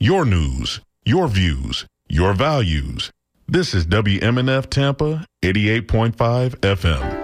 your news, your views, your values. This is WMNF Tampa 88.5 FM.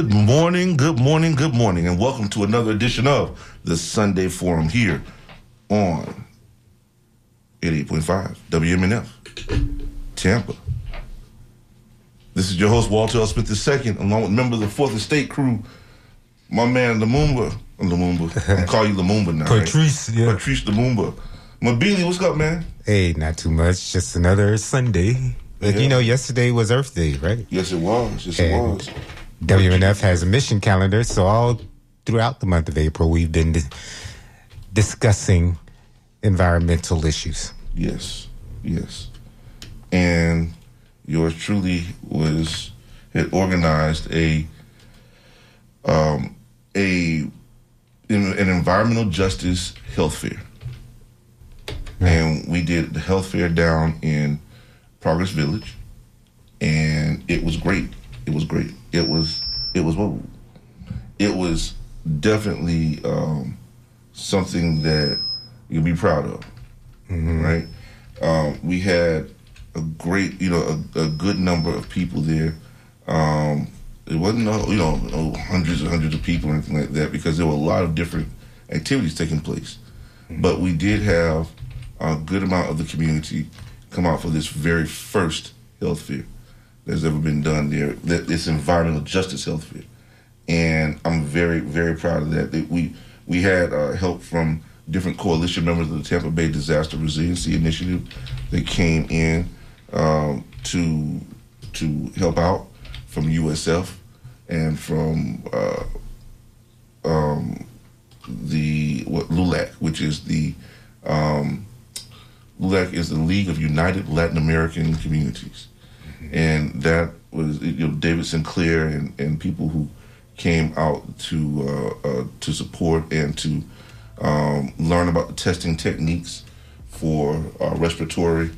Good morning, good morning, good morning, and welcome to another edition of the Sunday Forum here on 88.5 WMNF, Tampa. This is your host, Walter L. Smith II, along with members of the Fourth Estate crew, my man Lumumba. Uh, Lumumba. I'm calling you Lumumba now. right? Patrice, yeah. Patrice Lumumba. Mabili, what's up, man? Hey, not too much. Just another Sunday. Like, Yeah. You know, yesterday was Earth Day, right? Yes, it was. Yes, it was. WMNF has a mission calendar, so all throughout the month of April, we've been di- discussing environmental issues. Yes, yes. And yours truly was had organized a um a an environmental justice health fair. And we did the health fair down in Progress Village and it was great. It was great. It was it was what it was definitely um something that you'll be proud of right? Um, we had a great, you know, a, a good number of people there. Um, it wasn't, uh, you know, hundreds and hundreds of people or anything like that because there were a lot of different activities taking place. But we did have a good amount of the community come out for this very first health fair. That's ever been done there. It's environmental justice health fair, and I'm very very proud of that. that we we had uh, help from different coalition members of the Tampa Bay Disaster Resiliency Initiative that came in um, to to help out from USF and from uh, um, the what LULAC, which is the um, LULAC is the League of United Latin American Communities, and that was you know David Sinclair and, and people who came out to uh, uh, to support and to um, learn about the testing techniques for uh, respiratory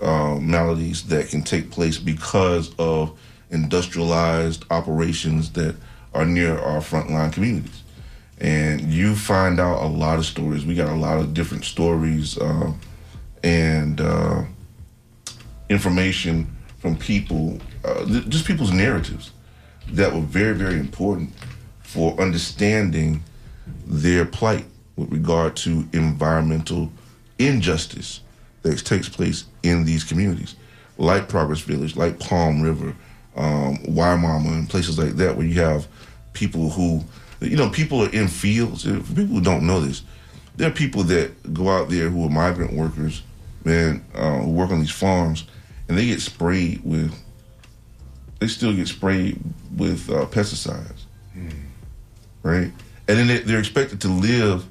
uh, maladies that can take place because of industrialized operations that are near our frontline communities. And you find out a lot of stories. We got a lot of different stories uh, and uh, information from people, uh, just people's narratives that were very, very important for understanding their plight with regard to environmental injustice that takes place in these communities, like Progress Village, like Palm River, um, and places like that, where you have people who, you know, people are in fields. For people who don't know this, there are people that go out there who are migrant workers, man, uh, who work on these farms, and they get sprayed with, they still get sprayed with uh, pesticides, right? And then they- they're expected to live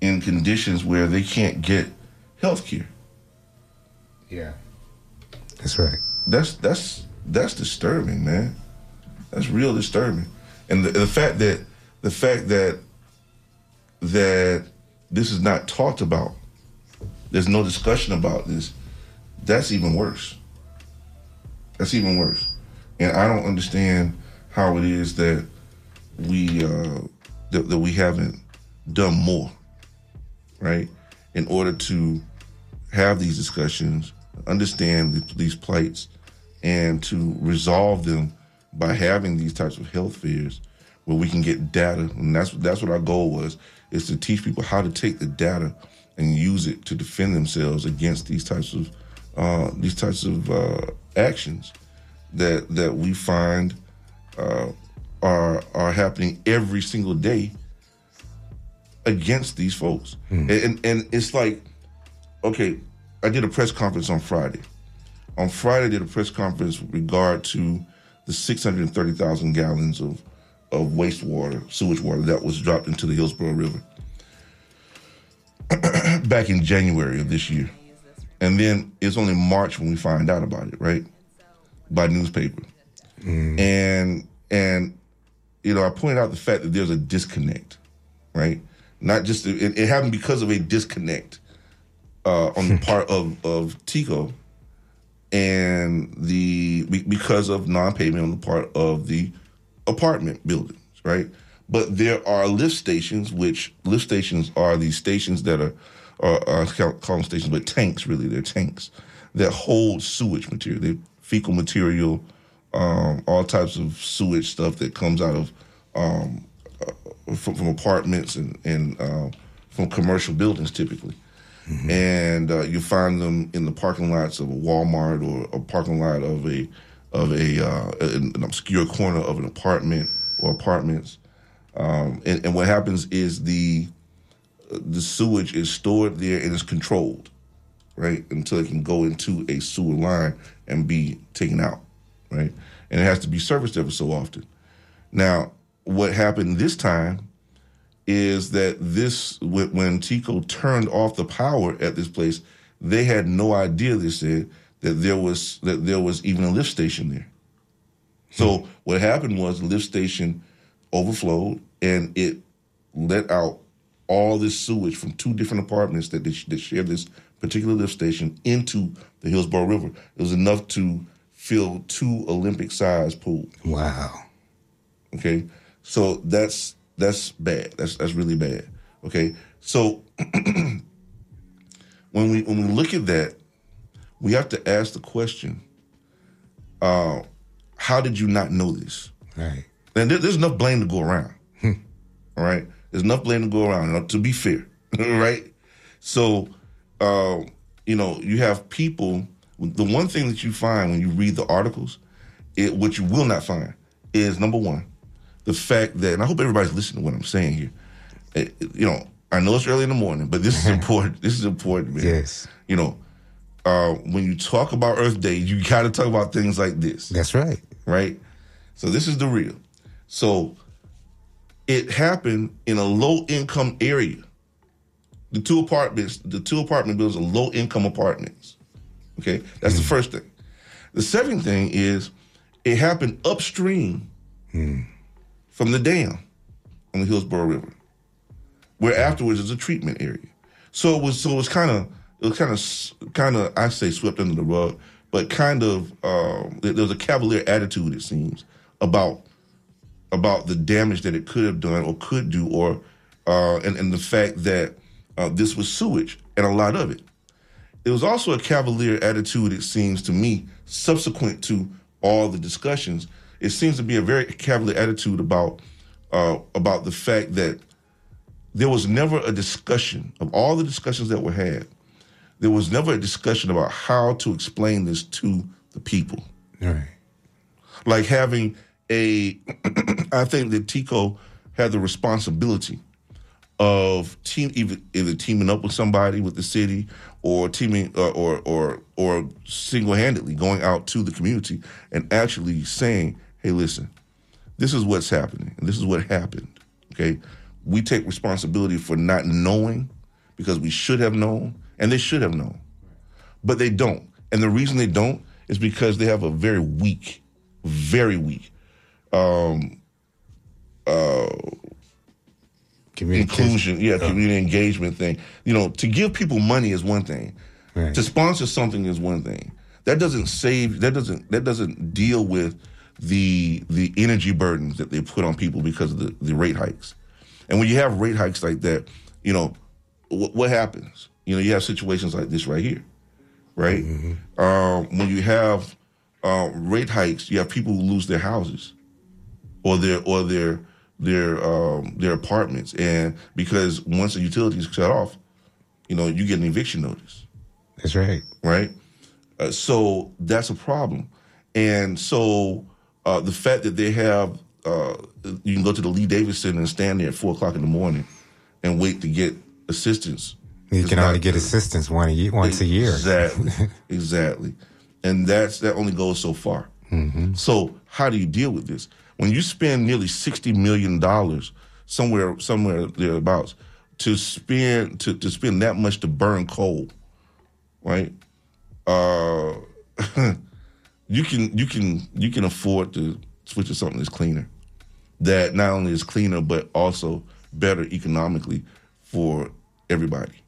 in conditions where they can't get health care. Yeah. That's right. That's that's that's disturbing, man. That's real disturbing. And the, the fact that the fact that that this is not talked about, there's no discussion about this. That's even worse. That's even worse. And I don't understand how it is that we uh, that, that we haven't done more, right? In order to have these discussions, understand th- these plights, and to resolve them by having these types of health fairs where we can get data. And that's that's what our goal was: is to teach people how to take the data and use it to defend themselves against these types of uh, these types of uh, actions that that we find uh, are are happening every single day against these folks. And, and and it's like, okay, I did a press conference on Friday. On Friday, I did a press conference with regard to the 630,000 gallons of of wastewater, sewage water that was dropped into the Hillsborough River back in January of this year. And then it's only March when we find out about it, right? By newspaper. And and you know, I pointed out the fact that there's a disconnect, right? Not just it, it happened because of a disconnect uh, on the part of of TECO, and the because of non-payment on the part of the apartment buildings, right? But there are lift stations, which lift stations are these stations that are, are call call stations, but tanks really, they're tanks that hold sewage material, they fecal material, um, all types of sewage stuff that comes out of um, uh, from, from apartments and, and uh, from commercial buildings typically. And uh, you find them in the parking lots of a Walmart or a parking lot of a of a uh, an, an obscure corner of an apartment or apartments. Um, and, and what happens is the the sewage is stored there and is controlled, right, until it can go into a sewer line and be taken out, right, and it has to be serviced every so often. Now, what happened this time is that this when when TECO turned off the power at this place, they had no idea. They said that there was that there was even a lift station there. So hmm. what happened was the lift station overflowed and it let out all this sewage from two different apartments that they, that share this particular lift station into the Hillsborough River. It was enough to fill two Olympic-sized pools. Wow. Okay, so that's that's bad. That's that's really bad. Okay, so when we when we look at that, we have to ask the question: uh, How did you not know this? Right. And there, there's enough blame to go around. All right, there's enough blame to go around. To be fair, right? So, uh, you know, you have people. The one thing that you find when you read the articles it, what you will not find is number one, the fact that, and I hope everybody's listening to what I'm saying here. Eh, you know, I know it's early in the morning, but this is important. This is important, man. Yes. You know, uh, when you talk about Earth Day, you got to talk about things like this That's right. right? So this is the real. So it happened in a low income area. The two apartments, the two apartment buildings are low income apartments. Okay, that's the hmm. first thing. The second thing is it happened upstream hmm. from the dam on the Hillsborough River, where hmm. afterwards is a treatment area. So it was so it was kind of it was kind of kind of I say swept under the rug, but kind of um, there was a cavalier attitude it seems about about the damage that it could have done or could do, or uh, and and the fact that uh, this was sewage and a lot of it. It was also a cavalier attitude, it seems to me, subsequent to all the discussions. It seems to be a very cavalier attitude about uh, about the fact that there was never a discussion of all the discussions that were had. There was never a discussion about how to explain this to the people right. like having a I think that TECO had the responsibility of team either, teaming up with somebody with the city or teaming or or or single-handedly going out to the community and actually saying hey listen this is what's happening and this is what happened okay we take responsibility for not knowing because we should have known and they should have known but they don't. And the reason they don't is because they have a very weak, very weak um, uh, inclusion, yeah, community engagement thing. You know, to give people money is one thing. Right. To sponsor something is one thing. That doesn't save. That doesn't. That doesn't deal with the the energy burdens that they put on people because of the, the rate hikes. And when you have rate hikes like that, you know what, what happens. You know, you have situations like this right here, right? Um, when you have uh, rate hikes, you have people who lose their houses or their or their their um, their apartments, and because once the utilities shut off, you know, you get an eviction notice That's right. right? Uh, so that's a problem. And so uh, the fact that they have, uh, you can go to the Lee Davidson and stand there at four o'clock in the morning and wait to get assistance. You can only get good. assistance one a year, once a year. Exactly, exactly. And that's that only goes so far. Mm-hmm. So how do you deal with this? When you spend nearly sixty million dollars somewhere somewhere thereabouts to spend to, to spend that much to burn coal, right? Uh, you can you can you can afford to switch to something that's cleaner, that not only is cleaner but also better economically for everybody,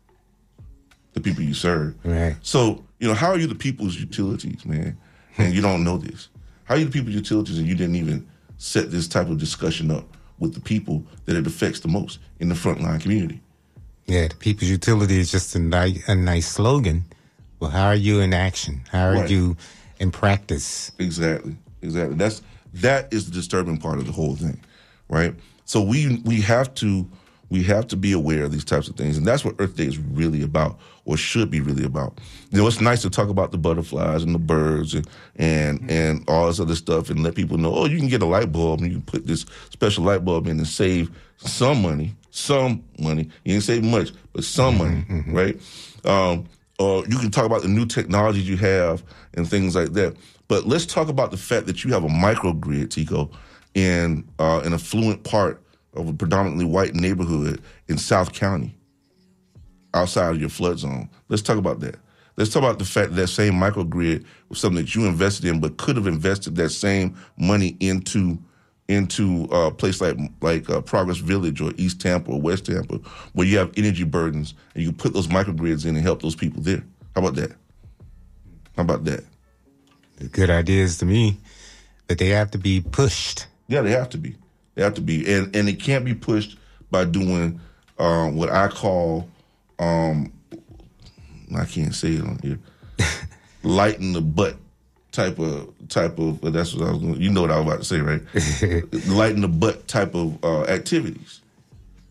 the people you serve. Right. So, you know, how are you the people's utilities, man? And you don't know this. How are you the people's utilities and you didn't even set this type of discussion up with the people that it affects the most in the frontline community? Yeah, the people's utility is just a nice, a nice slogan. Well, how are you in action? How are Right. you in practice? Exactly. Exactly. That's that is the disturbing part of the whole thing, right? So we we have to we have to be aware of these types of things, and that's what Earth Day is really about, or should be really about. You know, it's nice to talk about the butterflies and the birds and and and all this other stuff, and let people know, oh, you can get a light bulb and you can put this special light bulb in and save some money, some money. You didn't save much, but some money, right? Um, or you can talk about the new technologies you have and things like that. But let's talk about the fact that you have a microgrid, TECO, in uh, an affluent part of a predominantly white neighborhood in South County, outside of your flood zone. Let's talk about that. Let's talk about the fact that that same microgrid was something that you invested in, but could have invested that same money into into a place like like uh, Progress Village or East Tampa or West Tampa, where you have energy burdens and you put those microgrids in and help those people there. How about that? How about that? Good ideas to me, but they have to be pushed. Yeah, they have to be. They have to be, and and it can't be pushed by doing um, what I call um, I can't say it on here, lighten the butt type of type of. But that's what I was. Gonna, you know what I was about to say, right? lighten the butt type of uh, activities.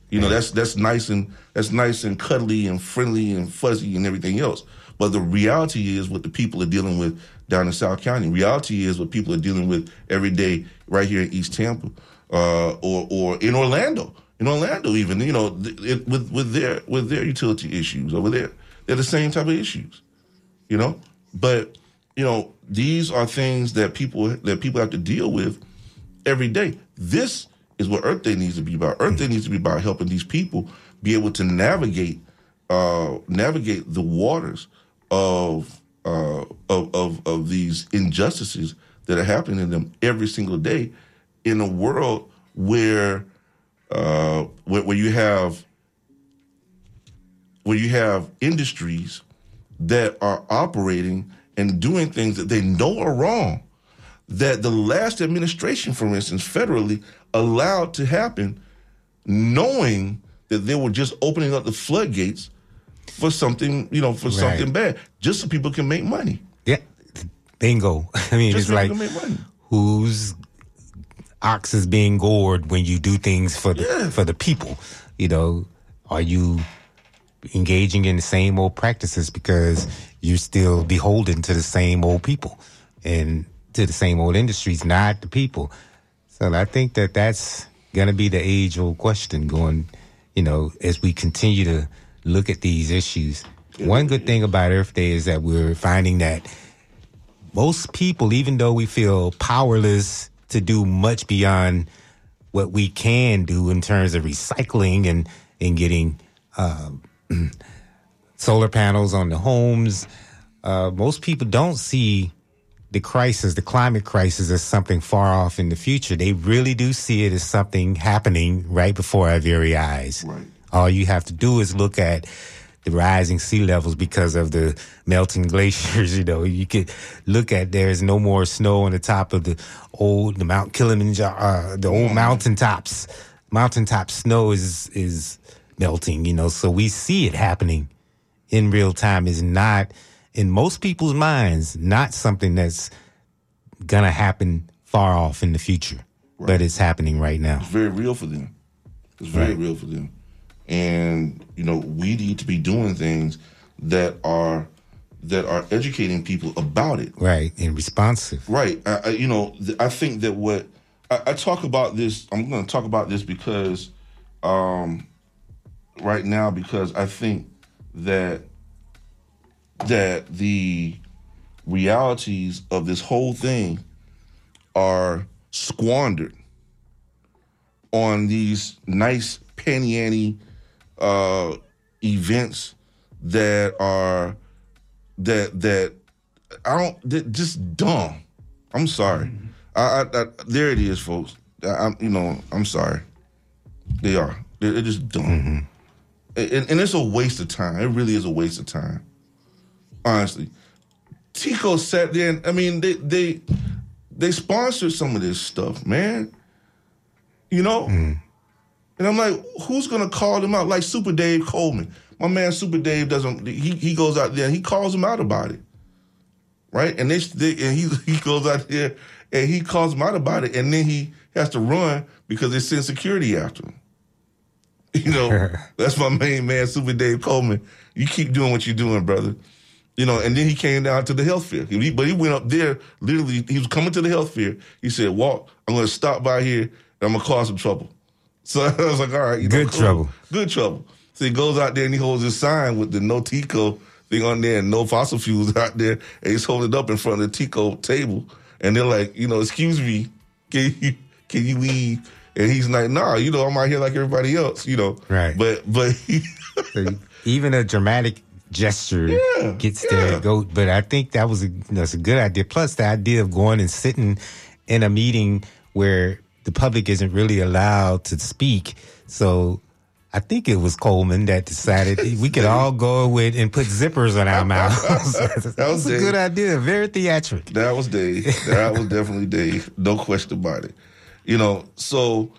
You know, that's that's nice and that's nice and cuddly and friendly and fuzzy and everything else. But the reality is what the people are dealing with down in South County. Reality is what people are dealing with every day right here in East Tampa, uh, or or in Orlando. In Orlando, even you know, th- it, with with their with their utility issues over there, they're the same type of issues. You know, but you know these are things that people that people have to deal with every day. This is what Earth Day needs to be about. Earth Day needs to be about helping these people be able to navigate uh, navigate the waters of, uh, of of of these injustices that are happening to them every single day in a world where uh, where, where you have where you have industries that are operating and doing things that they know are wrong that the last administration, for instance, federally allowed to happen, knowing that they were just opening up the floodgates for something, you know, for something bad, just so people can make money. Yeah, bingo. I mean, Just it's like people can make money. whose ox is being gored when you do things for the Yeah. for the people. You know, are you engaging in the same old practices because you're still beholden to the same old people and to the same old industries, not the people. So I think that that's going to be the age old question going, you know, as we continue to look at these issues. One good thing about Earth Day is that we're finding that most people, even though we feel powerless to do much beyond what we can do in terms of recycling and, and getting uh, solar panels on the homes, uh, most people don't see the crisis, the climate crisis, as something far off in the future. They really do see it as something happening right before our very eyes. Right. All you have to do is look at the rising sea levels because of the melting glaciers. You know, you could look at there's no more snow on the top of the old the Mount Kilimanjaro, uh, the old mountaintops. Mountaintop snow is is melting. You know, so we see it happening in real time. Is not in most people's minds not something that's gonna happen far off in the future, but it's happening right now. It's very real for them. It's very Right. real for them. And you know, we need to be doing things that are that are educating people about it. Right, and responsive. Right. I, I, you know, th- I think that what I, I talk about this. I'm going to talk about this because, um, right now, because I think that that the realities of this whole thing are squandered on these nice panty uh, events that are that that I don't that just dumb. I'm sorry. I, I, I there it is, folks. I, I'm you know I'm sorry. They are. They're, they're just dumb, and, and it's a waste of time. It really is a waste of time. Honestly, TECO sat there. And, I mean, they they they sponsored some of this stuff, man. You know, and I'm like, who's gonna call them out? Like Super Dave Coleman. My man Super Dave doesn't. He he goes out there and he calls him out about it right? And they, they and he he goes out there and he calls him out about it, and then he has to run because they send security after him. You know, that's my main man, Super Dave Coleman. You keep doing what you're doing, brother. You know, and then he came down to the health fair. He- but he went up there, literally, he was coming to the health fair. He said, Walk, I'm going to stop by here and I'm going to cause some trouble. So I was like, All right. you know, Good trouble. Good trouble. So he goes out there and he holds his sign with the no TECO thing on there and no fossil fuels out there. And he's holding it up in front of the TECO table. And they're like, you know, excuse me, can you can you leave? And he's like, nah, you know, I'm out here like everybody else, you know. Right. But but he, So even a dramatic gesture Yeah, gets yeah. go. But I think that was a that's a good idea. Plus the idea of going and sitting in a meeting where the public isn't really allowed to speak. So I think it was Coleman that decided we could all go with and put zippers on our mouths. that was a Dave. good idea. Very theatric. That was Dave. That was definitely Dave. No question about it. You know, so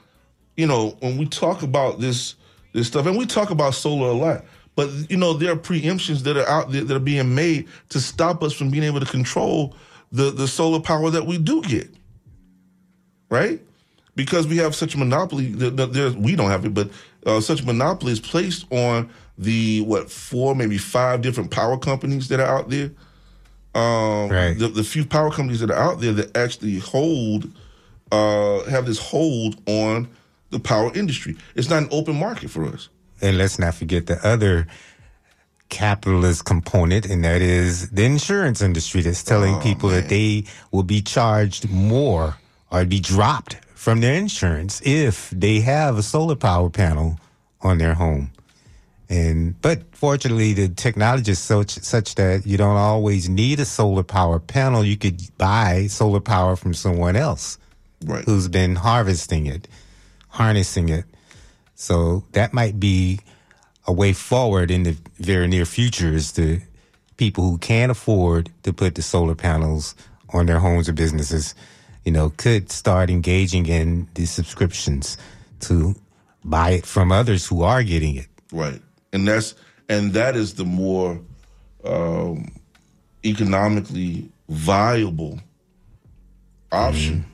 you know when we talk about this this stuff, and we talk about solar a lot, but you know there are preemptions that are out there that are being made to stop us from being able to control the the solar power that we do get, right? Because we have such a monopoly. The, the, there's, we don't have it, but uh, such monopoly is placed on the what four maybe five different power companies that are out there. Um, Right. the, the few power companies that are out there that actually hold uh, have this hold on the power industry. It's not an open market for us. And let's not forget the other capitalist component, and that is the insurance industry that's telling Oh, people that they will be charged more or be dropped from their insurance if they have a solar power panel on their home. And but fortunately, the technology is such such that you don't always need a solar power panel. You could buy solar power from someone else Right. who's been harvesting it, harnessing it. So that might be a way forward in the very near future is the people who can't afford to put the solar panels on their homes or businesses, you know, could start engaging in the subscriptions to buy it from others who are getting it. Right, and that's and that is the more um, economically viable option,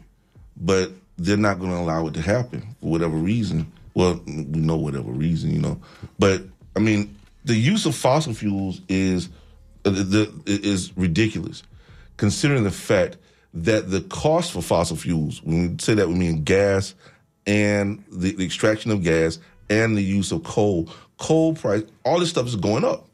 but they're not going to allow it to happen for whatever reason. Well, we know whatever reason, you know. But I mean, the use of fossil fuels is uh, the, the, is ridiculous, considering the fact that the cost for fossil fuels, when we say that, we mean gas and the, the extraction of gas and the use of coal. Coal price, all this stuff is going up.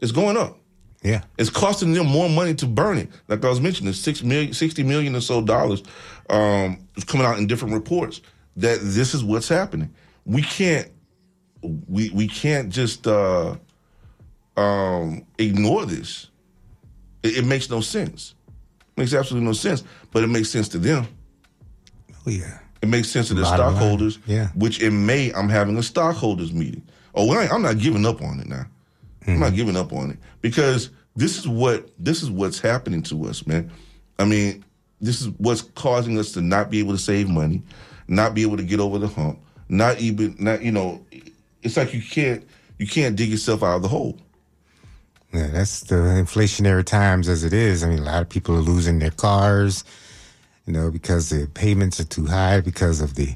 It's going up. Yeah. It's costing them more money to burn it. Like I was mentioning, six million, 60 million or so dollars um, is coming out in different reports that this is what's happening. We can't, we we can't just uh, um, ignore this. It, it makes no sense. Makes absolutely no sense. But it makes sense to them. Oh, yeah. It makes sense to the Bottom line, stockholders. yeah. Which in May I'm having a stockholders meeting. Oh, well, I'm not giving up on it now. I'm Hmm. not giving up on it because this is what this is what's happening to us, man. I mean, this is what's causing us to not be able to save money, not be able to get over the hump, not even not you know, it's like you can't you can't dig yourself out of the hole. Yeah, that's the inflationary times as it is. I mean, a lot of people are losing their cars, you know, because the payments are too high because of the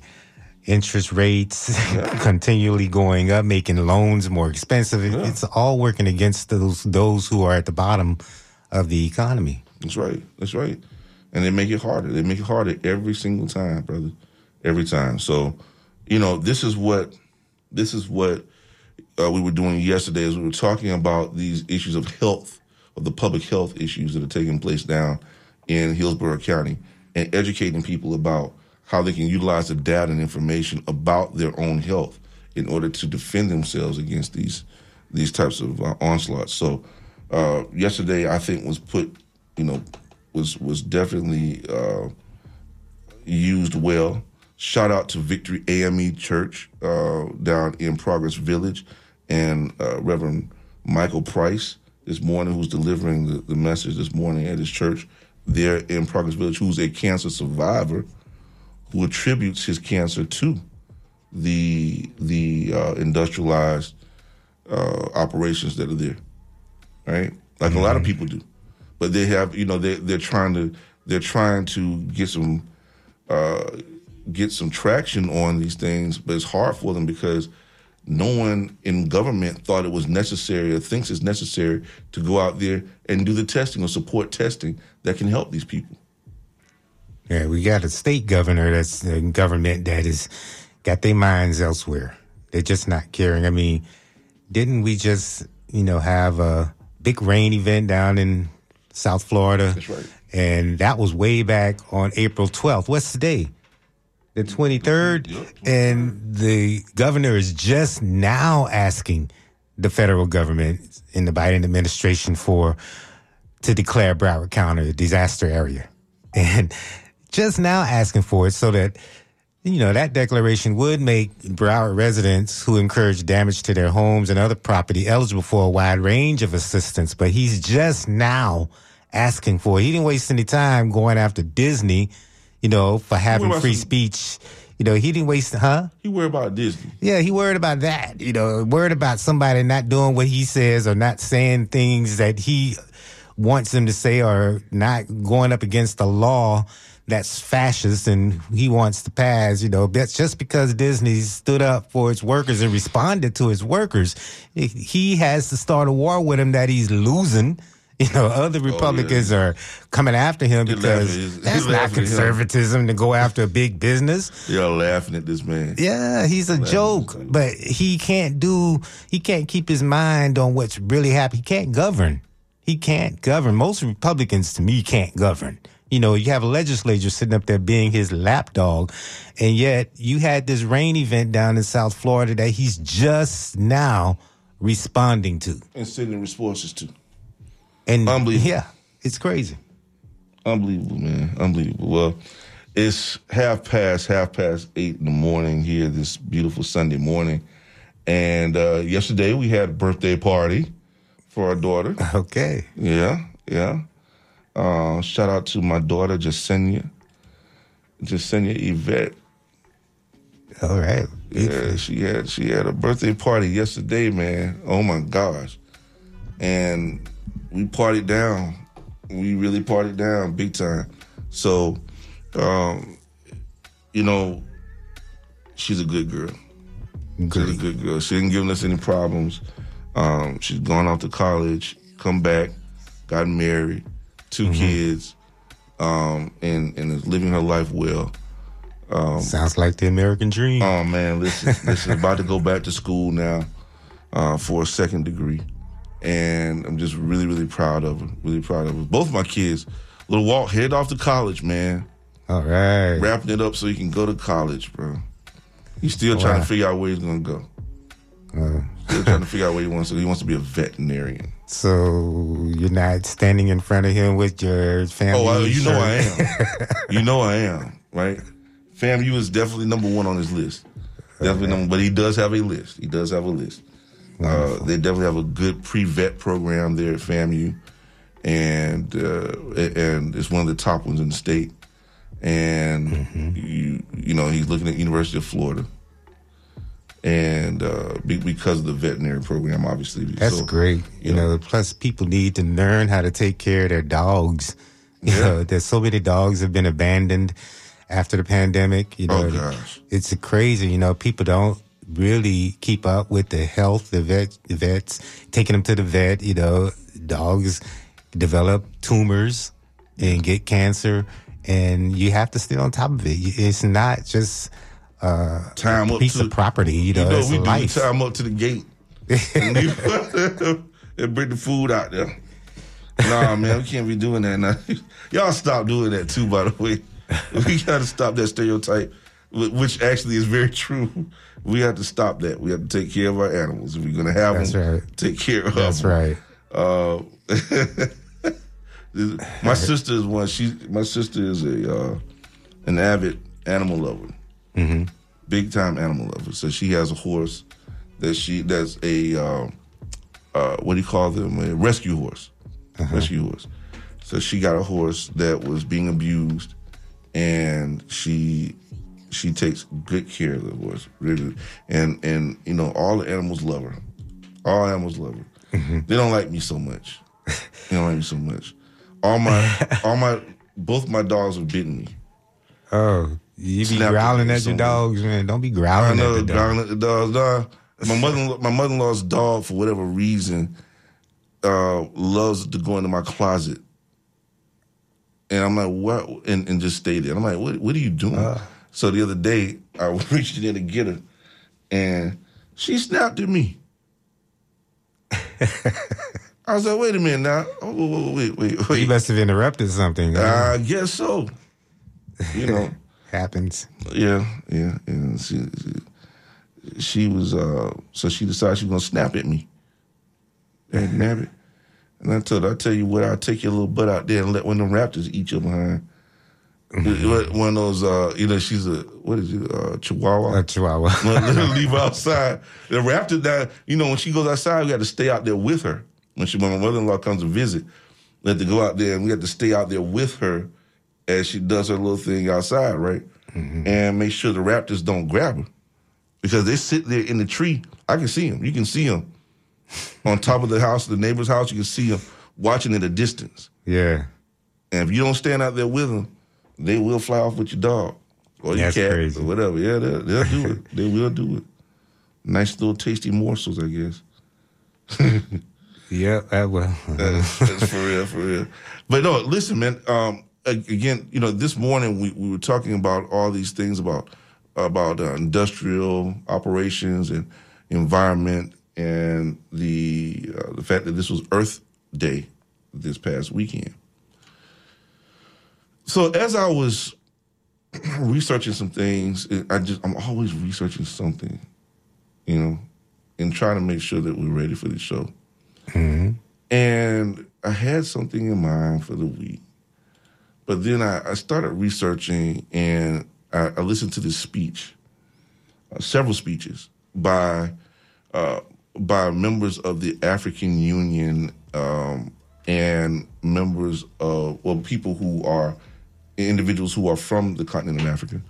interest rates continually going up, making loans more expensive. It- It's all working against those those who are at the bottom of the economy. That's right. That's right. And they make it harder. They make it harder every single time, brother. Every time. So, you know, this is what this is what uh, we were doing yesterday is we were talking about these issues of health, of the public health issues that are taking place down in Hillsborough County and educating people about how they can utilize the data and information about their own health in order to defend themselves against these these types of uh, onslaughts. So uh, yesterday, I think was put, you know, was was definitely uh, used well. Shout out to Victory AME Church uh, down in Progress Village and uh, Reverend Michael Price this morning, who's delivering the, the message this morning at his church there in Progress Village, who's a cancer survivor who attributes his cancer to the the uh, industrialized uh, operations that are there, right? Like a lot of people do, but they have you know they they're trying to they're trying to get some uh, get some traction on these things, but it's hard for them because no one in government thought it was necessary or thinks it's necessary to go out there and do the testing or support testing that can help these people. Yeah, we got a state governor that's in government that is got their minds elsewhere. They're just not caring. I mean, didn't we just, you know, have a big rain event down in South Florida? That's right. And that was way back on April 12th. What's today? The 23rd. Yep. And the governor is just now asking the federal government in the Biden administration for to declare Broward County a disaster area. And just now asking for it so that, you know, that declaration would make Broward residents who encourage damage to their homes and other property eligible for a wide range of assistance. But he's just now asking for it. He didn't waste any time going after Disney, you know, for having free some- speech. You know, he didn't waste, huh? He worried about Disney. Yeah, he worried about that. You know, worried about somebody not doing what he says or not saying things that he wants him to say or not going up against the law that's fascist and he wants to pass, you know, that's just because Disney stood up for its workers and responded to its workers. He has to start a war with him that he's losing. You know, other oh, Republicans are coming after him because laughing. That's not laughing at him. conservatism to go after a big business. Y'all laughing at this man. Yeah, he's a joke, but he can't do. He can't keep his mind on what's really happening. He can't govern. He can't govern. Most Republicans, to me, can't govern. You know, you have a legislature sitting up there being his lapdog, and yet you had this rain event down in South Florida that he's just now responding to. And sending responses to. And Unbelievable. yeah, it's crazy. Unbelievable, man. Unbelievable. Well, it's half past, half past eight in the morning here this beautiful Sunday morning. And uh, yesterday we had a birthday party for our daughter. Okay. Yeah, yeah. Uh, shout out to my daughter, Jasenia. Jasenia Yvette. All right. Yeah, she had she had a birthday party yesterday, man. Oh my gosh. And we partied down. We really partied down big time. So um, you know, she's a good girl. She's a Good. girl. She ain't giving us any problems. Um, she's gone off to college, come back, got married, 2 kids, um, and and is living her life well. Sounds like the American dream. Oh man, listen, listen, about to go back to school now uh, for a second degree, and I'm just really, really proud of her. Really proud of her. Both my kids, little walk head off to college, man. All right. Wrapping it up so he can go to college, bro. He's still trying to figure out where he's gonna go. Uh, Still trying to figure out where he wants to. He wants to be a veterinarian. So you're not standing in front of him with your family. Oh, you know I am. you know I am, right? FAMU is definitely number one on his list. Definitely number, but he does have a list. He does have a list. Uh, they definitely have a good pre-vet program there at FAMU, and uh, and it's one of the top ones in the state. And Mm-hmm. you you know he's looking at University of Florida, and uh, be, because of the veterinary program, obviously. That's So, great. You yeah. know, plus people need to learn how to take care of their dogs. You Yeah. know, there's so many dogs have been abandoned after the pandemic. You know, Oh, gosh. it's crazy. You know, people don't really keep up with the health, the vet, the vets taking them to the vet. You know, dogs develop tumors and get cancer, and you have to stay on top of it. It's not just uh, Time a up piece to of property. You know, You know, we do life. time up to the gate and, bring the food out there. Nah, man, we can't be doing that now. Y'all stop doing that too, by the way. We got to stop that stereotype, which actually is very true. We have to stop that. We have to take care of our animals. If we're going to have That's them, right. take care of That's them. right. Uh, my sister is one. She, my sister is a uh, an avid animal lover, Mm-hmm. big time animal lover. So she has a horse that she that's a uh, uh, what do you call them? A rescue horse, rescue horse. So she got a horse that was being abused, and she she takes good care of the horse, really. And and you know all the animals love her. All animals love her. They don't like me so much. They don't like me so much. All my all my both my dogs have bitten me. Oh, you be Snapped growling at your dogs, man. Don't be I growling know at the growling at the dogs. Nah, my mother my mother in law's dog for whatever reason uh, loves to go into my closet. And I'm like, what? And, and just stay there. I'm like, what? What are you doing? So the other day, I reached in to get her, and she snapped at me. I was like, wait a minute now. Oh, wait, wait, wait. You must have interrupted something. I guess so. You know. Happens. Yeah, yeah, and she, she, she was uh so she decided she was gonna snap at me. And nab it. And I told her, I tell you what, I'll take your little butt out there and let one of them raptors eat you behind. One of those uh you know, she's a what is it, uh chihuahua. A chihuahua. Let her leave her outside. The raptor that you know, when she goes outside, we got to stay out there with her. When she when my mother in law comes to visit, we have to go out there and we have to stay out there with her as she does her little thing outside, right? And make sure the raptors don't grab her. Because they sit there in the tree. I can see them. You can see them. On top of the house, the neighbor's house, you can see them watching at a distance. Yeah. And if you don't stand out there with them, they will fly off with your dog or your That's cat crazy. or whatever. Yeah, they'll, they'll do it. They will do it. Nice little tasty morsels, I guess. Yeah. Well. That's, that's for real, for real. But no, listen, man. Um, again, you know, this morning we, we were talking about all these things about about uh, industrial operations and environment, and the uh, the fact that this was Earth Day this past weekend. So as I was researching some things, I just I'm always researching something, you know, and trying to make sure that we're ready for the show. And I had something in mind for the week. But then I, I started researching and I, I listened to this speech, uh, several speeches by uh, by members of the African Union um, and members of well people who are individuals who are from the continent of Africa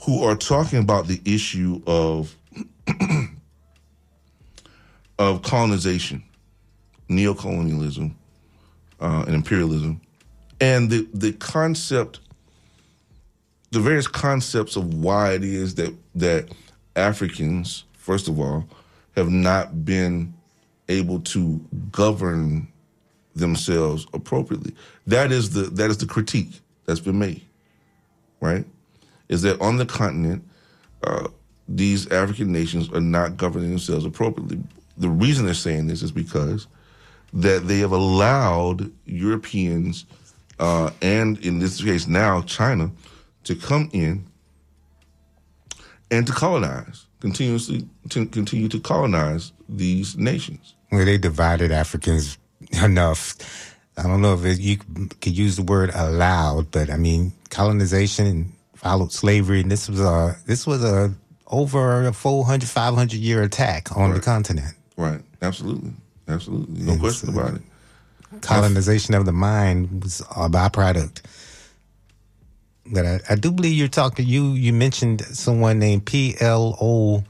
who are talking about the issue of of colonization neocolonialism uh, and imperialism, and the the concept, the various concepts of why it is that that Africans, first of all, have not been able to govern themselves appropriately. That is the that is the critique that's been made, right? Is that on the continent, uh, these African nations are not governing themselves appropriately. The reason they're saying this is because that they have allowed Europeans uh, and in this case now China to come in and to colonize continuously to continue to colonize these nations. Well, they divided Africans enough. I don't know if it, you could use the word allowed, but I mean colonization followed slavery, and this was a this was a over a 400, 500 year attack on the continent. Right. Absolutely. Absolutely. No Yes, question about it. Colonization of the mind was a byproduct. But I, I do believe you're talking. You you mentioned someone named P L O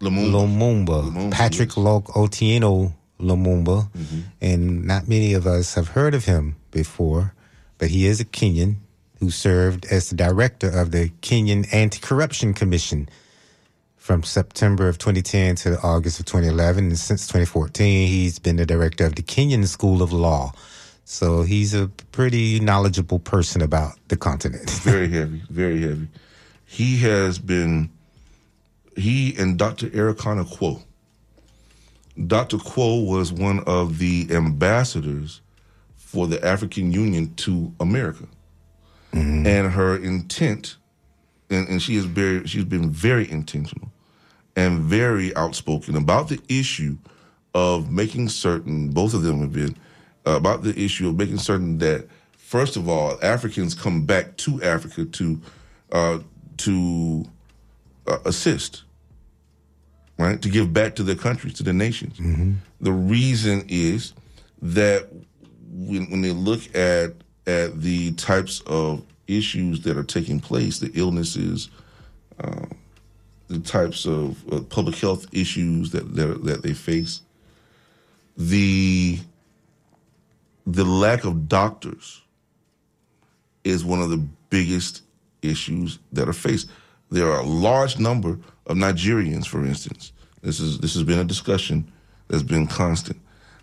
Lumumba. Lumumba, Lumumba, Patrick yes. Otieno Lumumba, mm-hmm. and not many of us have heard of him before, but he is a Kenyan who served as the director of the Kenyan Anti-Corruption Commission from September of 2010 to August of 2011, and since 2014, he's been the director of the Kenyan School of Law. So he's a pretty knowledgeable person about the continent. very heavy, very heavy. He has been, he and Dr. Arikana Quao. Dr. Quao was one of the ambassadors for the African Union to America. And her intent, and, and she is very, she's been very intentional and very outspoken about the issue of making certain, both of them have been, uh, about the issue of making certain that, first of all, Africans come back to Africa to, uh, to uh, assist, right? To give back to their countries, to their nations. The reason is that when, when they look at at the types of issues that are taking place, the illnesses, uh, the types of uh, public health issues that, that that they face, the the lack of doctors is one of the biggest issues that are faced. There are a large number of Nigerians, for instance. This is this has been a discussion that's been constant.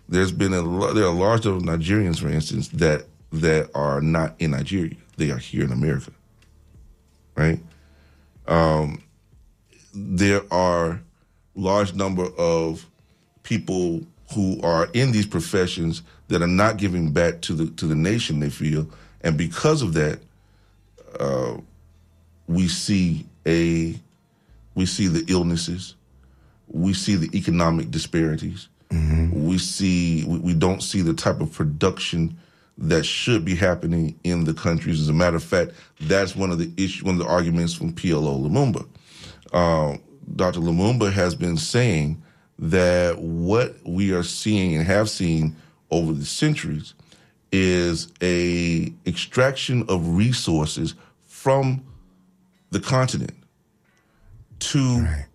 There's been a there are a large number of Nigerians, for instance, that that are not in Nigeria. They are here in America, right? Um, there are large number of people who are in these professions that are not giving back to the to the nation they feel, and because of that, uh, we see a we see the illnesses, we see the economic disparities, we see we, we don't see the type of production that should be happening in the countries. As a matter of fact, that's one of the issue, one of the arguments from PLO Lumumba. Uh, Dr. Lumumba has been saying that what we are seeing and have seen over the centuries is a extraction of resources from the continent to Right.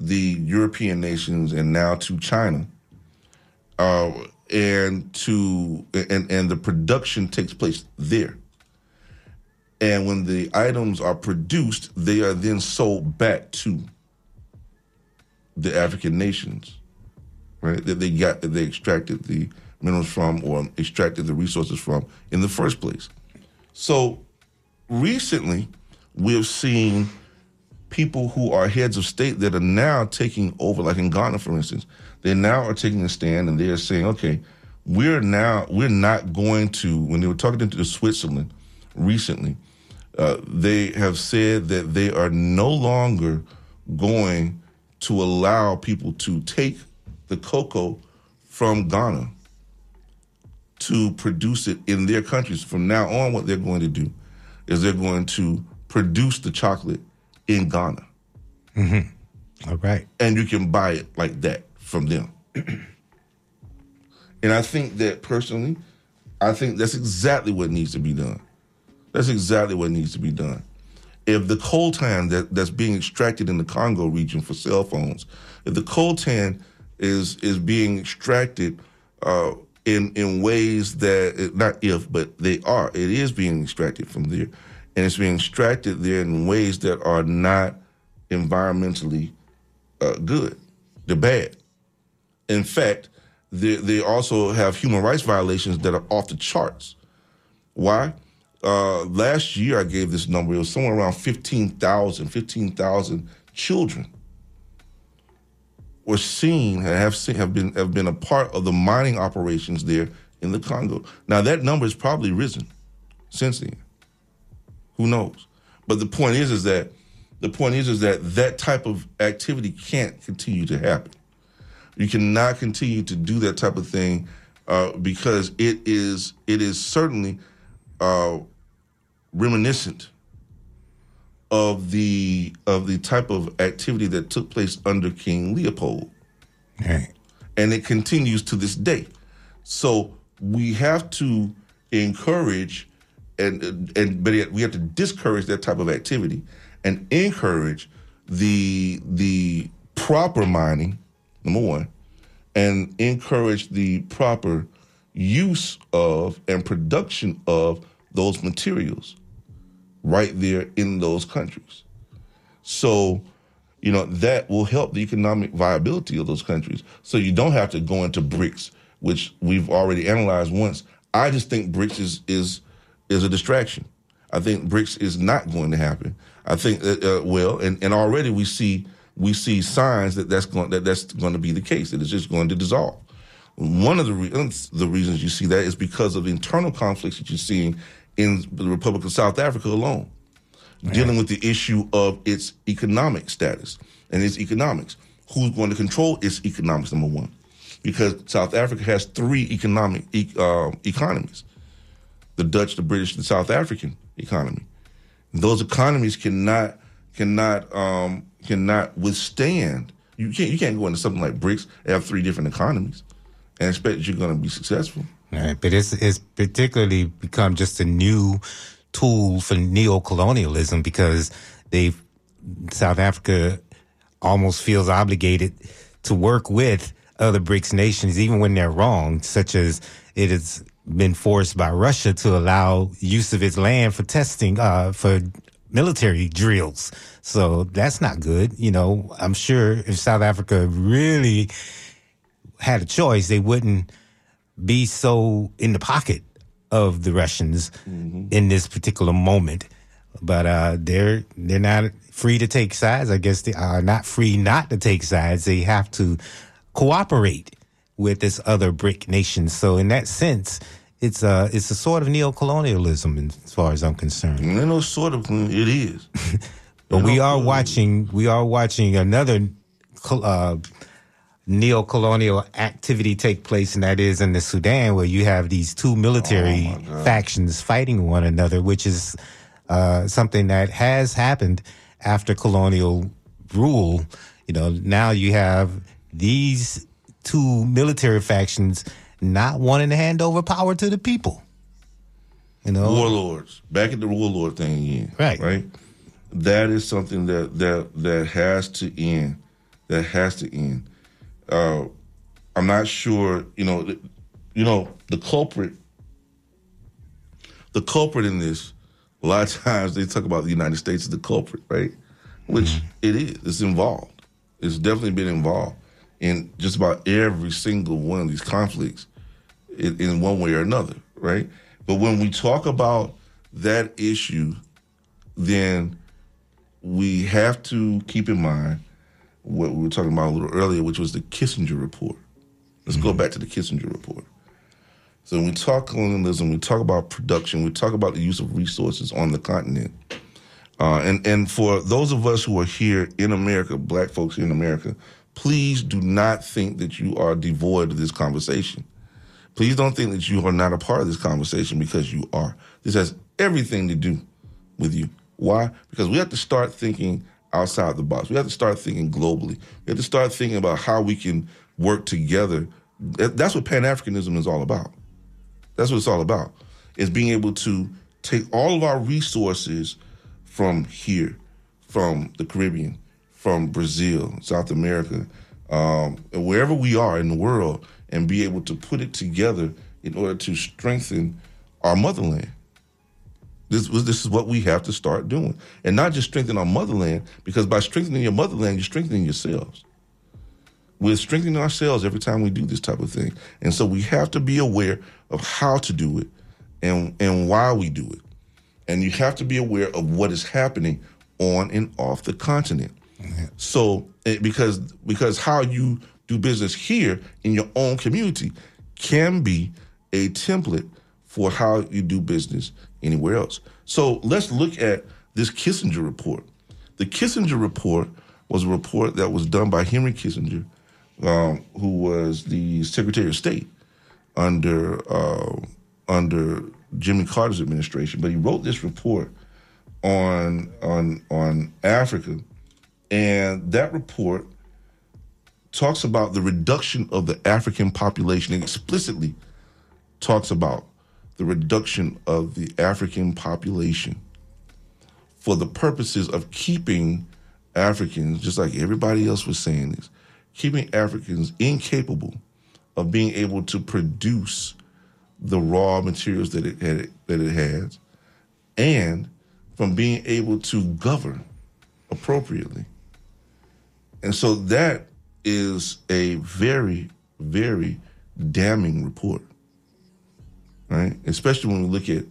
the European nations and now to China. Uh, and to and and the production takes place there. And when the items are produced, they are then sold back to the African nations, right? That they got that they extracted the minerals from or extracted the resources from in the first place. So recently, we have seen people who are heads of state that are now taking over, like in Ghana, for instance, they now are taking a stand and they are saying, okay, we're now we're not going to. When they were talking to Switzerland recently, uh, they have said that they are no longer going to allow people to take the cocoa from Ghana to produce it in their countries. From now on, what they're going to do is they're going to produce the chocolate in Ghana. All right. And you can buy it like that from them. and I think that personally, I think that's exactly what needs to be done. That's exactly what needs to be done. If the coltan that, that's being extracted in the Congo region for cell phones, if the coltan is is being extracted uh, in in ways that not if but they are it is being extracted from there, and it's being extracted there in ways that are not environmentally uh, good. They're bad. In fact, they, they also have human rights violations that are off the charts. Why? Uh, last year, I gave this number. It was somewhere around 15,000, 15,000 children were seen have seen, have been have been a part of the mining operations there in the Congo. Now that number has probably risen since then. Who knows? But the point is, is that the point is, is that that type of activity can't continue to happen. You cannot continue to do that type of thing uh, because it is it is certainly uh, reminiscent of the of the type of activity that took place under King Leopold, Right. and it continues to this day. So we have to encourage and and but yet we have to discourage that type of activity and encourage the the proper mining number one and encourage the proper use of and production of those materials right there in those countries. So, you know, that will help the economic viability of those countries. So you don't have to go into BRICS, which we've already analyzed once. I just think BRICS is is is a distraction. I think BRICS is not going to happen. I think that uh, well, and, and already we see we see signs that that's going that that's going to be the case. That it's just going to dissolve. One of the reasons the reasons you see that is because of internal conflicts that you're seeing in the Republic of South Africa alone, dealing with the issue of its economic status and its economics. Who's going to control its economics? Number one, because South Africa has three economic uh, economies: the Dutch, the British, the South African economy. Those economies cannot cannot um, cannot withstand. You can't you can't go into something like BRICS and have three different economies and expect that you're going to be successful. Right. But it's it's particularly become just a new tool for neocolonialism because they South Africa almost feels obligated to work with other BRICS nations, even when they're wrong, such as it has been forced by Russia to allow use of its land for testing, uh, for military drills. So that's not good. You know, I'm sure if South Africa really had a choice, they wouldn't be so in the pocket of the Russians in this particular moment. But uh, they're they're not free to take sides. I guess they are not free not to take sides. They have to cooperate with this other BRIC nation. So in that sense, it's a it's a sort of neocolonialism as far as I'm concerned. Then sort of it is. But we are watching we are watching another uh, neo-colonial activity take place, and that is in the Sudan, where you have these two military factions fighting one another, which is uh, something that has happened after colonial rule. You know, now you have these two military factions not wanting to hand over power to the people. You know, warlords. Back at the warlord thing again. Right. Right. That is something that that that has to end. That has to end. Uh, I'm not sure. You know, you know, the culprit, the culprit in this, a lot of times they talk about the United States as the culprit, right? Which it is. It's involved. It's definitely been involved in just about every single one of these conflicts in, in one way or another, right? But when we talk about that issue, then we have to keep in mind what we were talking about a little earlier, which was the Kissinger report. Let's go back to the Kissinger report. So when we talk colonialism, we talk about production, we talk about the use of resources on the continent. Uh, and and for those of us who are here in America, black folks here in America, please do not think that you are devoid of this conversation. Please don't think that you are not a part of this conversation because you are. This has everything to do with you. Why? Because we have to start thinking outside the box. We have to start thinking globally. We have to start thinking about how we can work together. That's what Pan Africanism is all about. That's what it's all about. Is being able to take all of our resources from here, from the Caribbean, from Brazil, South America, um, wherever we are in the world, and be able to put it together in order to strengthen our motherland. This was this is what we have to start doing, and not just strengthen our motherland, because by strengthening your motherland, you're strengthening yourselves. We're strengthening ourselves every time we do this type of thing, and so we have to be aware of how to do it, and and why we do it, and you have to be aware of what is happening on and off the continent. So eh, because because how you do business here in your own community can be a template for how you do business anywhere else. So let's look at this Kissinger report. The Kissinger report was a report that was done by Henry Kissinger, um, who was the Secretary of State under uh, under Jimmy Carter's administration. But he wrote this report on on on Africa, and that report talks about the reduction of the African population. It explicitly talks about the reduction of the African population for the purposes of keeping Africans, just like everybody else was saying this, keeping Africans incapable of being able to produce the raw materials that it had, that it has, and from being able to govern appropriately. And so that is a very, very damning report, right? Especially when we look at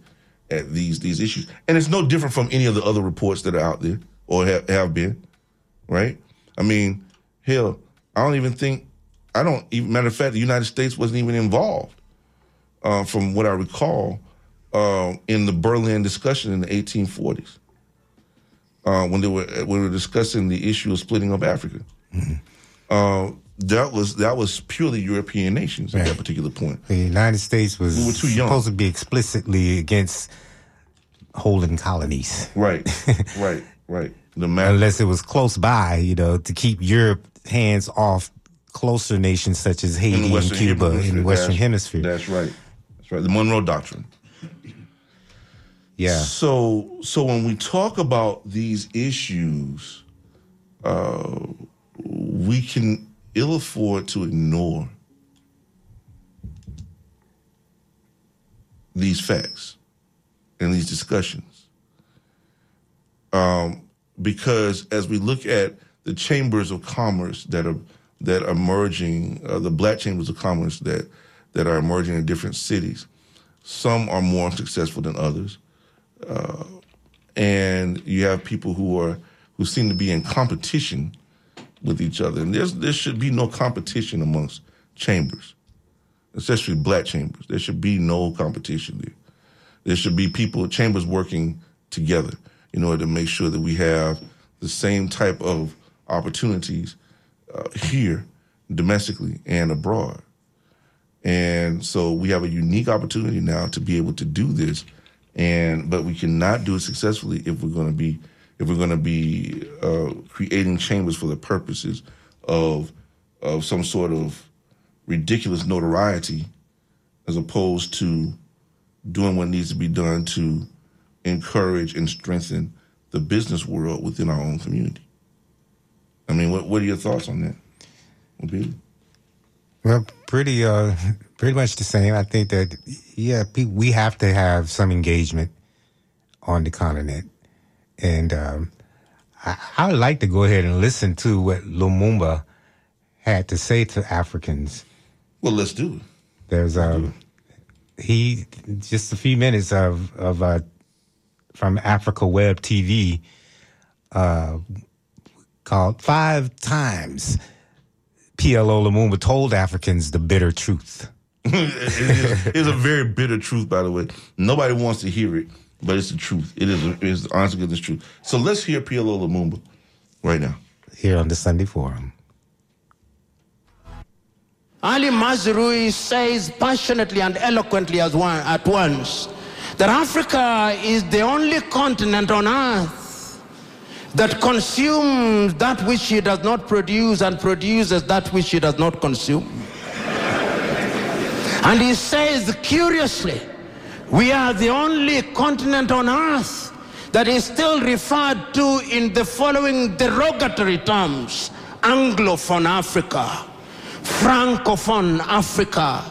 at these these issues, and it's no different from any of the other reports that are out there or have, have been, right? I mean, hell, I don't even think I don't even matter of fact, the United States wasn't even involved, uh, from what I recall, uh, in the Berlin discussion in the 1840s, uh, when they were when we were discussing the issue of splitting up Africa. Uh, that was that was purely European nations at that particular point. The United States was We were too young. supposed to be explicitly against holding colonies, Right, right, right. Unless it was close by, you know, to keep Europe hands off closer nations such as Haiti and Cuba in the Western That's- Hemisphere. That's right. That's right. The Monroe Doctrine. yeah, So, so when we talk about these issues, uh, we can ill afford to ignore these facts and these discussions, um, because as we look at the chambers of commerce that are that are emerging, uh, the black chambers of commerce that that are emerging in different cities, some are more successful than others. And you have people who are who seem to be in competition with each other. And there's there should be no competition amongst chambers, especially black chambers. There should be no competition there. There should be people chambers working together in order to make sure that we have the same type of opportunities uh, here domestically and abroad. And so we have a unique opportunity now to be able to do this. And but we cannot do it successfully if we're going to be if we're going to be uh, creating chambers for the purposes of of some sort of ridiculous notoriety, as opposed to doing what needs to be done to encourage and strengthen the business world within our own community. I mean, what what are your thoughts on that? Well, pretty, uh, pretty much the same. I think that yeah, we have to have some engagement on the continent, and um, I, I would like to go ahead and listen to what Lumumba had to say to Africans. Well, let's do it. There's um, he just a few minutes of of uh, from Africa Web TV uh, called Five Times. PLO Lumumba told Africans the bitter truth. it is, it's a very bitter truth, by the way. Nobody wants to hear it, but it's the truth. It is, it's the honest to goodness truth. So let's hear PLO Lumumba right now. Here on the Sunday Forum. Ali Mazrui says passionately and eloquently as one, at once that Africa is the only continent on earth that consumes that which it does not produce and produces that which it does not consume. and he says curiously, we are the only continent on earth that is still referred to in the following derogatory terms Anglophone Africa. Francophone Africa,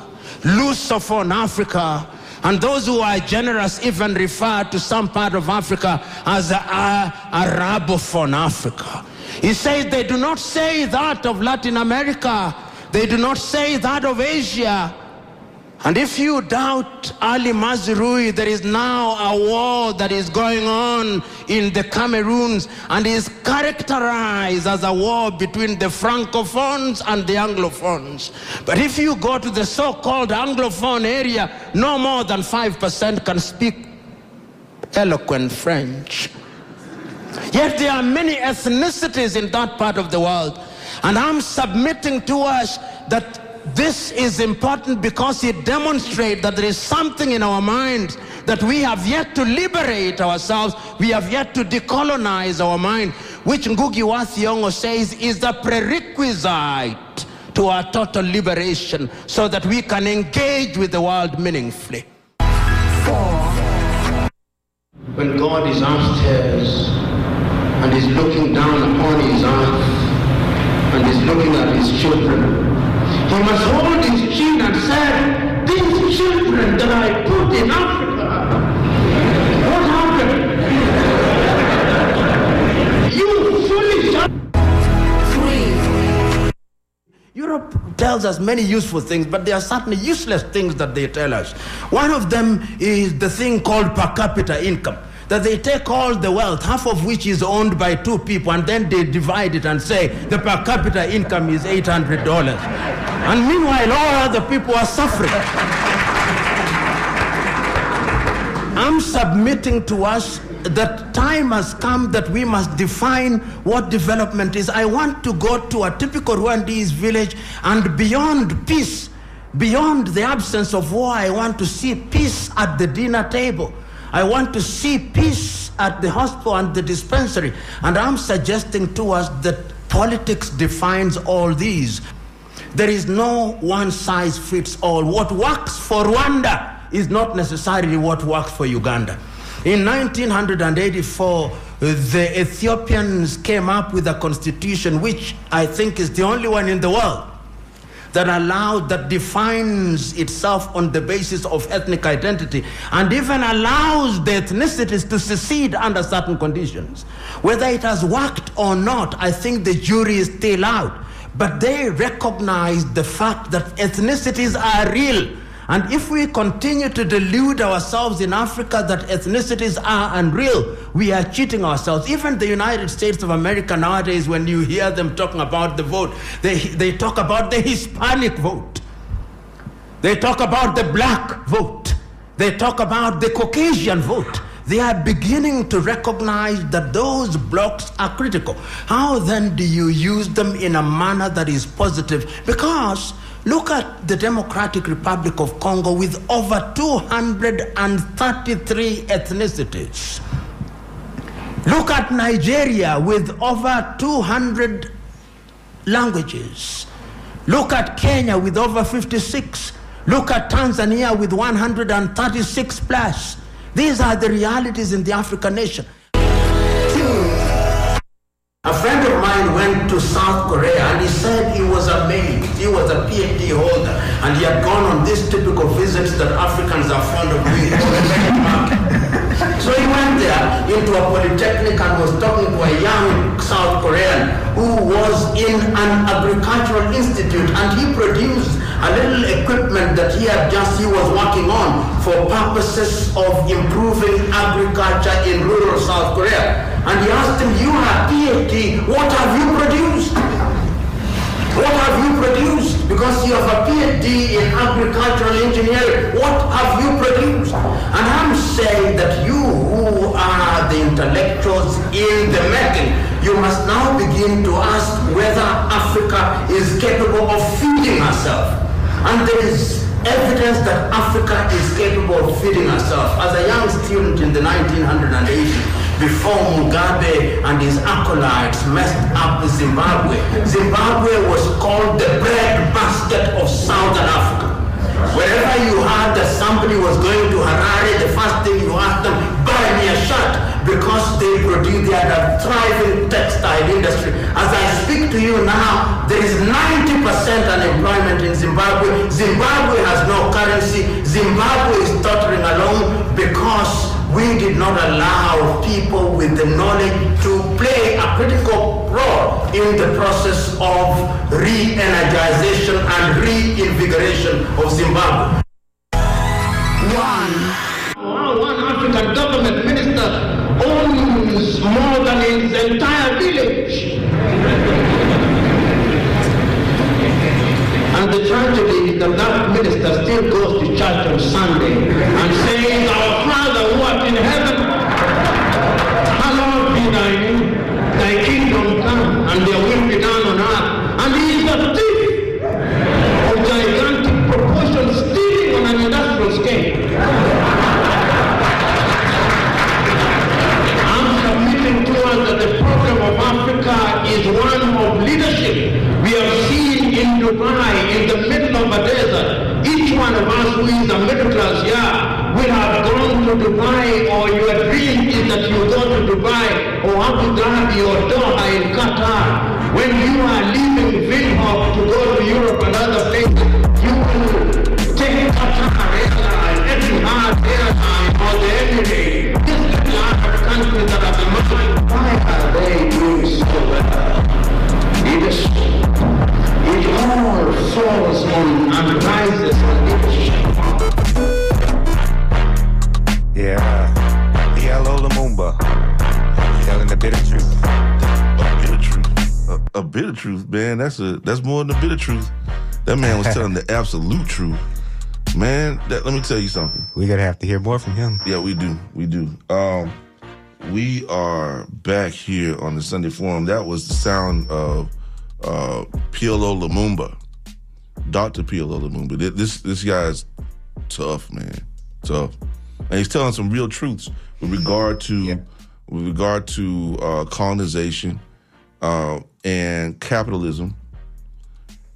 Lusophone Africa, and those who are generous even refer to some part of Africa as Arabophone Africa. He says they do not say that of Latin America, they do not say that of Asia. And if you doubt Ali Mazrui, there is now a war that is going on in the Cameroons and is characterized as a war between the Francophones and the Anglophones. But if you go to the so-called Anglophone area, no more than 5% can speak eloquent French. Yet there are many ethnicities in that part of the world. And I'm submitting to us that this is important because it demonstrates that there is something in our minds that we have yet to liberate ourselves. We have yet to decolonize our mind, which Ngugi wa Thiong'o says is the prerequisite to our total liberation so that we can engage with the world meaningfully. When God is upstairs and is looking down upon his earth and is looking at his children, he must hold his chin and say, these children that I put in Africa, what happened? You foolish Europe tells us many useful things, but there are certainly useless things that they tell us. One of them is the thing called per capita income. That they take all the wealth, half of which is owned by two people, and then they divide it and say the per capita income is $800. And meanwhile, all other people are suffering. I'm submitting to us that time has come that we must define what development is. I want to go to a typical Rwandese village and beyond peace, beyond the absence of war, I want to see peace at the dinner table. I want to see peace at the hospital and the dispensary. And I'm suggesting to us that politics defines all these. There is no one size fits all. What works for Rwanda is not necessarily what works for Uganda. In 1984, the Ethiopians came up with a constitution which I think is the only one in the world that allows, that defines itself on the basis of ethnic identity and even allows the ethnicities to secede under certain conditions. Whether it has worked or not, I think the jury is still out. But they recognize the fact that ethnicities are real. And if we continue to delude ourselves in Africa that ethnicities are unreal, we are cheating ourselves. Even the United States of America nowadays, when you hear them talking about the vote, they, they talk about the Hispanic vote. They talk about the black vote. They talk about the Caucasian vote. They are beginning to recognize that those blocks are critical. How then do you use them in a manner that is positive? Because look at the Democratic Republic of Congo with over 233 ethnicities. Look at Nigeria with over 200 languages. Look at Kenya with over 56. Look at Tanzania with 136 plus. These are the realities in the African nation. Went to South Korea and he said he was amazed. He was a PhD holder and he had gone on these typical visits that Africans are fond of doing. so he went there into a polytechnic and was talking to a young South Korean who was in an agricultural institute and he produced a little equipment that he had just he was working on for purposes of improving agriculture in rural South Korea. And he asked him, you have PhD, what have you produced? What have you produced? Because you have a PhD in agricultural engineering. What have you produced? And I'm saying that you who are the intellectuals in the making, you must now begin to ask whether Africa is capable of feeding herself. And there is evidence that Africa is capable of feeding herself. As a young student in the 1980s, before Mugabe and his acolytes messed up Zimbabwe, Zimbabwe was called the bread basket of Southern Africa. Wherever you heard that somebody was going to Harare, the first thing you asked them, buy me a shirt because they produce, they a thriving textile industry. As I speak to you now, there is 90% unemployment in Zimbabwe. Zimbabwe has no currency. Zimbabwe is tottering along because we did not allow people with the knowledge to play a critical role in the process of re-energization and reinvigoration of Zimbabwe. One. Wow, one African government minister owns more than his entire village. And the tragedy is that that minister still goes to church on Sunday and leadership. We have seen in Dubai, in the middle of a desert, each one of us who is a middle class yeah, will have gone to Dubai or your dream is that you go to Dubai or Abu Dhabi or Doha in Qatar. When you are leaving Windhoek to go to Europe and other places, you will take Qatar Airline, Etihad Airline or the Emirates. This is the Arab countries that are the most. Why are they doing so well? Leadership. It all falls on and rises on leadership. Yeah. PLO Lumumba. Telling the bitter truth. A bit of truth. A, a bit of truth, man. That's a that's more than a bit of truth. That man was telling the absolute truth. Man, that, let me tell you something. We're gonna have to hear more from him. Yeah, we do. We do. Um, we are back here on the Sunday Forum. That was the sound of uh, PLO Lumumba, Dr. PLO Lumumba. This this guy's tough, man, tough, and he's telling some real truths with regard to with regard to uh, colonization uh, and capitalism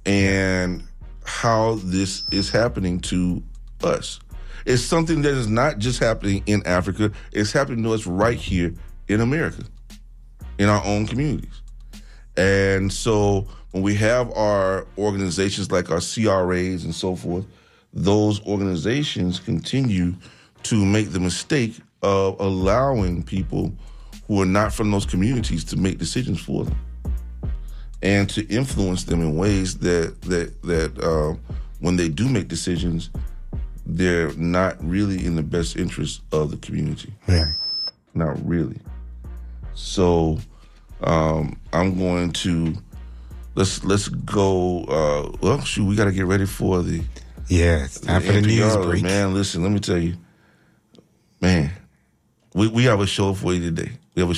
and how this is happening to us. It's something that is not just happening in Africa, it's happening to us right here in America, in our own communities. And so when we have our organizations like our CRAs and so forth, those organizations continue to make the mistake of allowing people who are not from those communities to make decisions for them and to influence them in ways that that that uh, when they do make decisions, they're not really in the best interest of the community. Yeah. Not really. So um, I'm going to let's let's go. Uh, well, shoot, we got to get ready for the Yeah. It's time for the news NPR. break. Man, listen, let me tell you, man, we we have a show for you today.